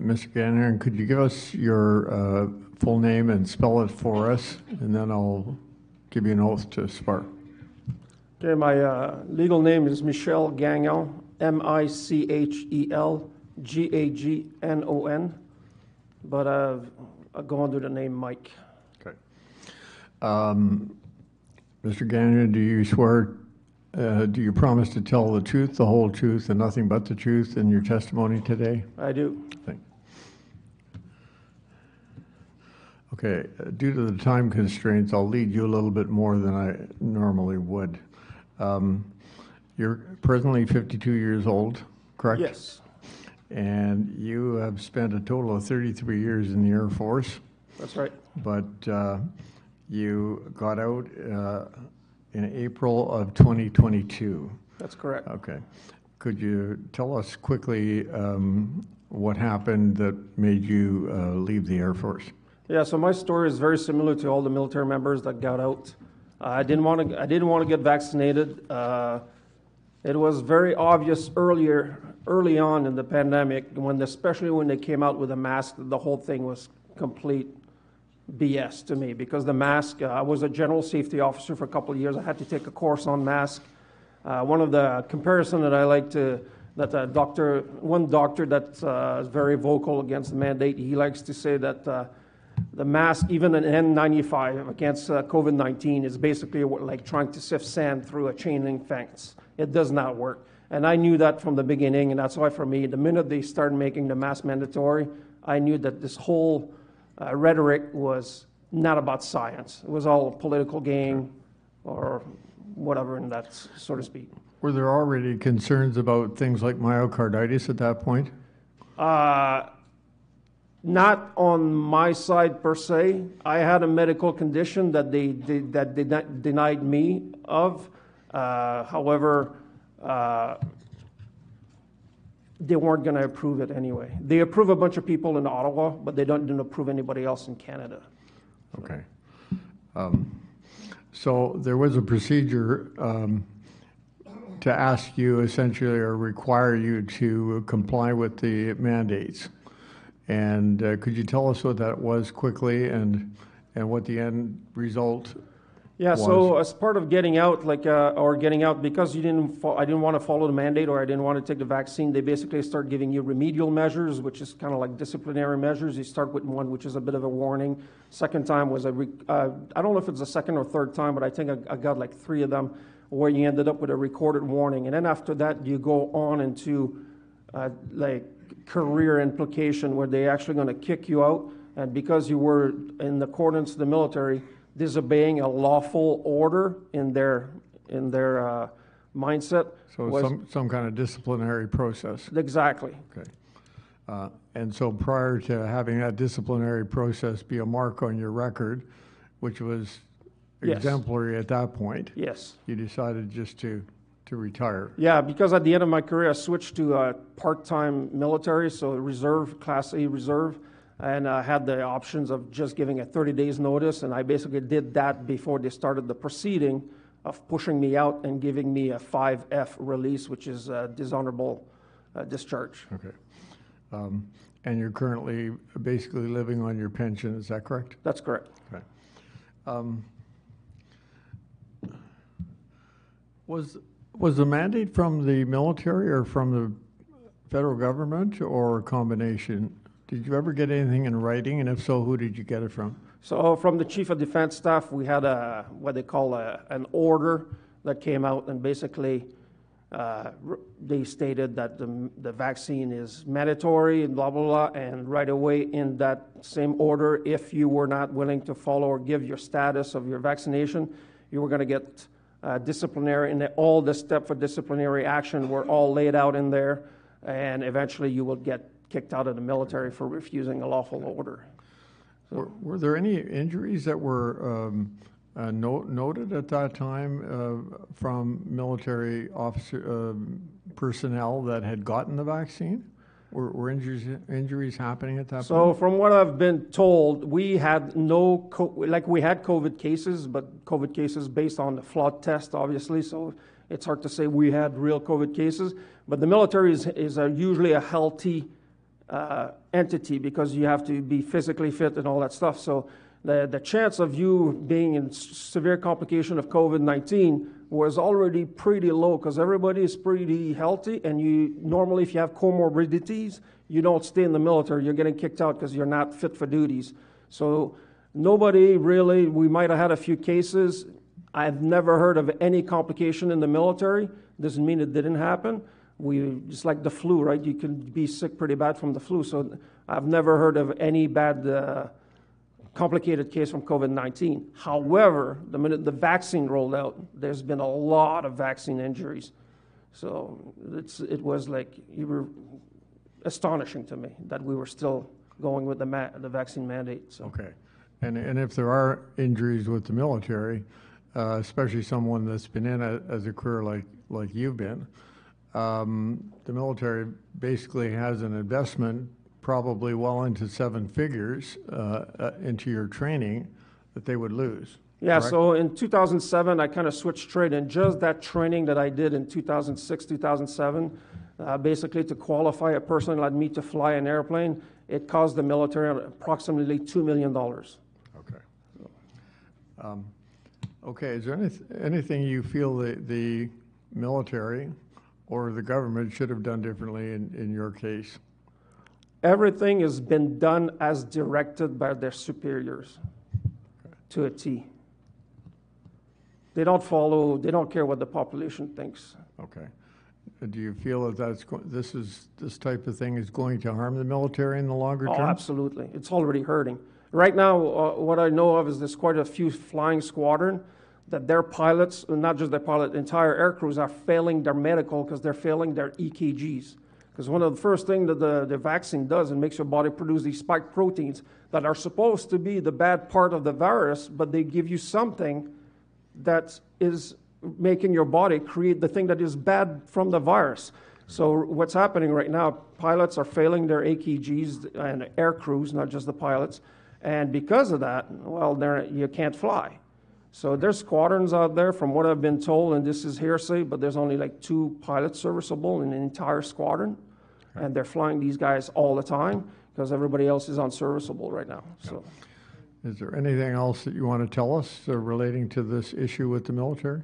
Mr. Gagnon, could you give us your uh, full name and spell it for us? And then I'll give you an oath to swear. Okay, my uh, legal name is Michel Gagnon, M I C H E L G A G N O N, but uh, I go under the name Mike. Okay. Um, Mr. Gagnon, do you swear, uh, do you promise to tell the truth, the whole truth, and nothing but the truth in your testimony today? I do. Thank Okay, uh, due to the time constraints, I'll lead you a little bit more than I normally would. Um, You're presently 52 years old, correct? Yes, And you have spent a total of 33 years in the Air Force, that's right. but uh, you got out uh, in April of 2022. That's correct. Okay. Could you tell us quickly um, what happened that made you uh, leave the Air Force? Yeah, so my story is very similar to all the military members that got out. Uh, I didn't want to. I didn't want to get vaccinated. Uh, it was very obvious earlier, early on in the pandemic, when especially when they came out with a mask, the whole thing was complete BS to me because the mask. Uh, I was a general safety officer for a couple of years. I had to take a course on mask. Uh, one of the comparison that I like to that a doctor, one doctor that uh, is very vocal against the mandate, he likes to say that uh, the mask, even an N95 against uh, COVID 19, is basically like trying to sift sand through a chain link fence. It does not work. And I knew that from the beginning, and that's why for me, the minute they started making the mask mandatory, I knew that this whole uh, rhetoric was not about science. It was all a political game or whatever, and that's so to speak. Were there already concerns about things like myocarditis at that point? Uh, not on my side per se. I had a medical condition that they, they that they denied me of. Uh, however, uh, they weren't going to approve it anyway. They approve a bunch of people in Ottawa, but they don't, didn't approve anybody else in Canada. Okay. Um, So there was a procedure um, to ask you essentially or require you to comply with the mandates. And uh, could you tell us what that was quickly and, and what the end result? Yeah, so as part of getting out, like, uh, or getting out, because you didn't, fo- I didn't want to follow the mandate or I didn't want to take the vaccine, they basically start giving you remedial measures, which is kind of like disciplinary measures. You start with one, which is a bit of a warning. Second time was a, re- uh, I don't know if it's the second or third time, but I think I, I got like three of them where you ended up with a recorded warning. And then after that, you go on into uh, like career implication where they're actually going to kick you out. And because you were in accordance to the military, disobeying a lawful order in their in their uh, mindset. So was- some, some kind of disciplinary process. exactly. Okay. Uh, And so prior to having that disciplinary process be a mark on your record, which was Yes. exemplary at that point, Yes. you decided just to, to retire. Yeah, because at the end of my career, I switched to uh, part-time military, so reserve, Class A reserve, and I had the options of just giving a 30 days notice, and I basically did that before they started the proceeding of pushing me out and giving me a 5F release, which is uh, dishonorable uh, discharge. Okay. Um, And you're currently basically living on your pension, is that correct? That's correct. Okay. Um, Was, was the mandate from the military or from the federal government or a combination? Did you ever get anything in writing, and if so, who did you get it from? So from the chief of defense staff, we had a what they call a, an order that came out, and basically uh, they stated that the, the vaccine is mandatory and blah blah blah. And right away in that same order, if you were not willing to follow or give your status of your vaccination, you were going to get uh, disciplinary, and all the steps for disciplinary action were all laid out in there, and eventually you will get kicked out of the military for refusing a lawful order. Were, were there any injuries that were um, uh, no, noted at that time uh, from military officer um personnel that had gotten the vaccine? Were, were injuries injuries happening at that So point? So, from what I've been told, we had no, co- like, we had COVID cases, but COVID cases based on the flood test, obviously, so it's hard to say we had real COVID cases. But the military is, is a- usually a healthy uh, entity because you have to be physically fit and all that stuff. So the, the chance of you being in severe complication of COVID 19 was already pretty low because everybody is pretty healthy. And you normally, if you have comorbidities, you don't stay in the military. You're getting kicked out because you're not fit for duties. So nobody really, we might have had a few cases. I've never heard of any complication in the military. Doesn't mean it didn't happen. We just like the flu, right? You can be sick pretty bad from the flu. So I've never heard of any bad, uh, complicated case from COVID 19. However, the minute the vaccine rolled out, there's been a lot of vaccine injuries. So it was like you were astonishing to me that we were still going with the, ma- the vaccine mandate. So. Okay. And, and if there are injuries with the military, uh, especially someone that's been in it as a career like, like you've been, um, the military basically has an investment, probably well into seven figures, uh, uh, into your training that they would lose. Yeah, correct? so in 2007, I kind of switched trade, and just that training that I did in 2006, 2007, uh, basically to qualify a person like me to fly an airplane, it cost the military approximately $2 million. Okay. Um, Okay, is there any, anything you feel the, the military or the government should have done differently in, in your case? Everything has been done as directed by their superiors to a T. They don't follow, they don't care what the population thinks. Okay. Do you feel that that's, go- this is, this type of thing is going to harm the military in the longer Oh, term? absolutely. It's already hurting. Right now, uh, what I know of is there's quite a few flying squadron that their pilots, not just their pilot, entire air crews are failing their medical because they're failing their EKGs. Because one of the first things that the, the vaccine does, it makes your body produce these spike proteins that are supposed to be the bad part of the virus, but they give you something that is making your body create the thing that is bad from the virus. So what's happening right now, pilots are failing their AKGs and air crews, not just the pilots. And because of that, well, you can't fly. So there's squadrons out there, from what I've been told, and this is hearsay, but there's only like two pilots serviceable in an entire squadron. And they're flying these guys all the time because everybody else is unserviceable right now. So. Is there anything else that you want to tell us uh, relating to this issue with the military?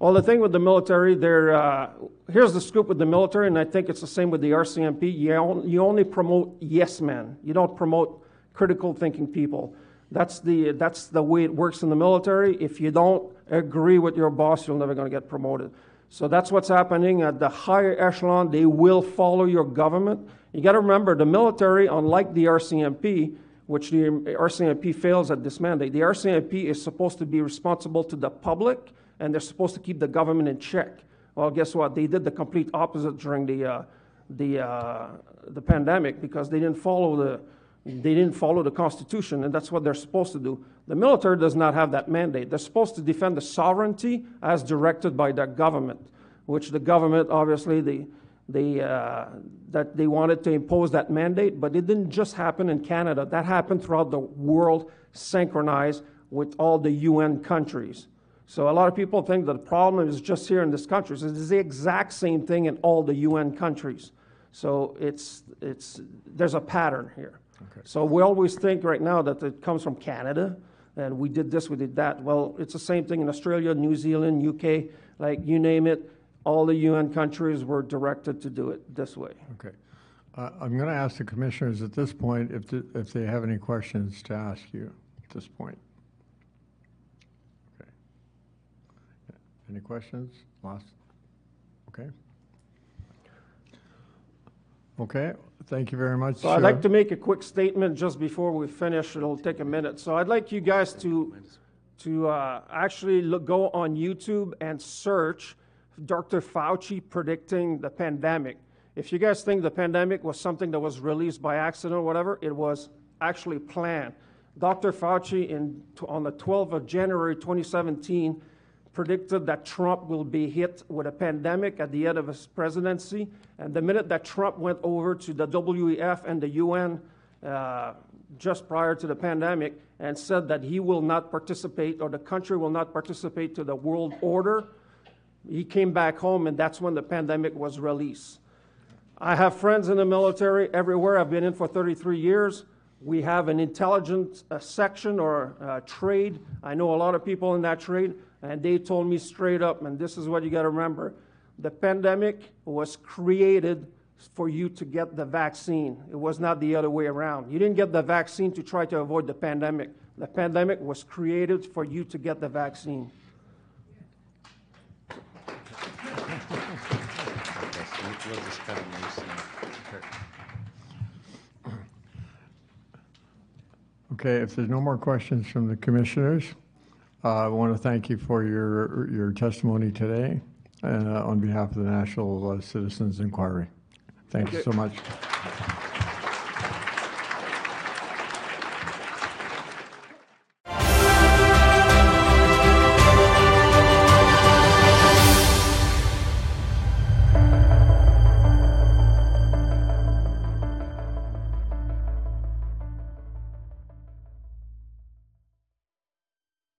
Well, the thing with the military, they're, uh, here's the scoop with the military, and I think it's the same with the RCMP. You, on, you only promote yes men. You don't promote critical thinking people. That's the, that's the way it works in the military. If you don't agree with your boss, you're never going to get promoted. So that's what's happening at the higher echelon. They will follow your government. You got to remember, the military, unlike the RCMP, which the RCMP fails at this mandate, the RCMP is supposed to be responsible to the public and they're supposed to keep the government in check. Well, guess what? They did the complete opposite during the, uh, the, uh, the pandemic because they didn't follow the, they didn't follow the Constitution, and that's what they're supposed to do. The military does not have that mandate. They're supposed to defend the sovereignty as directed by the government, which the government, obviously, the, they, uh, that they wanted to impose that mandate, but it didn't just happen in Canada. That happened throughout the world, synchronized with all the UN countries. So a lot of people think that the problem is just here in this country. So it's the exact same thing in all the UN countries. So it's, it's, there's a pattern here. So we always think right now that it comes from Canada, and we did this, we did that. Well, it's the same thing in Australia, New Zealand, UK, like you name it. All the UN countries were directed to do it this way. Okay. Uh, I'm going to ask the commissioners at this point if, if they have any questions to ask you at this point. Okay. Any questions? Last? Okay. Okay, thank you very much. So I'd like to make a quick statement just before we finish. It'll take a minute. So I'd like you guys to, to uh, actually look, go on YouTube and search Dr. Fauci predicting the pandemic. If you guys think the pandemic was something that was released by accident or whatever, it was actually planned. Dr. Fauci in, on the 12th of January 2017 predicted that Trump will be hit with a pandemic at the end of his presidency. And the minute that Trump went over to the WEF and the UN uh, just prior to the pandemic and said that he will not participate or the country will not participate to the world order, he came back home and that's when the pandemic was released. I have friends in the military everywhere. I've been in for 33 years. We have an intelligence uh, section or uh, trade. I know a lot of people in that trade, and they told me straight up, and this is what you got to remember the pandemic was created for you to get the vaccine. It was not the other way around. You didn't get the vaccine to try to avoid the pandemic. The pandemic was created for you to get the vaccine. Okay, if there's no more questions from the commissioners, I want to thank you for your, your testimony today uh, on behalf of the National uh, Citizens Inquiry. Thank you so much.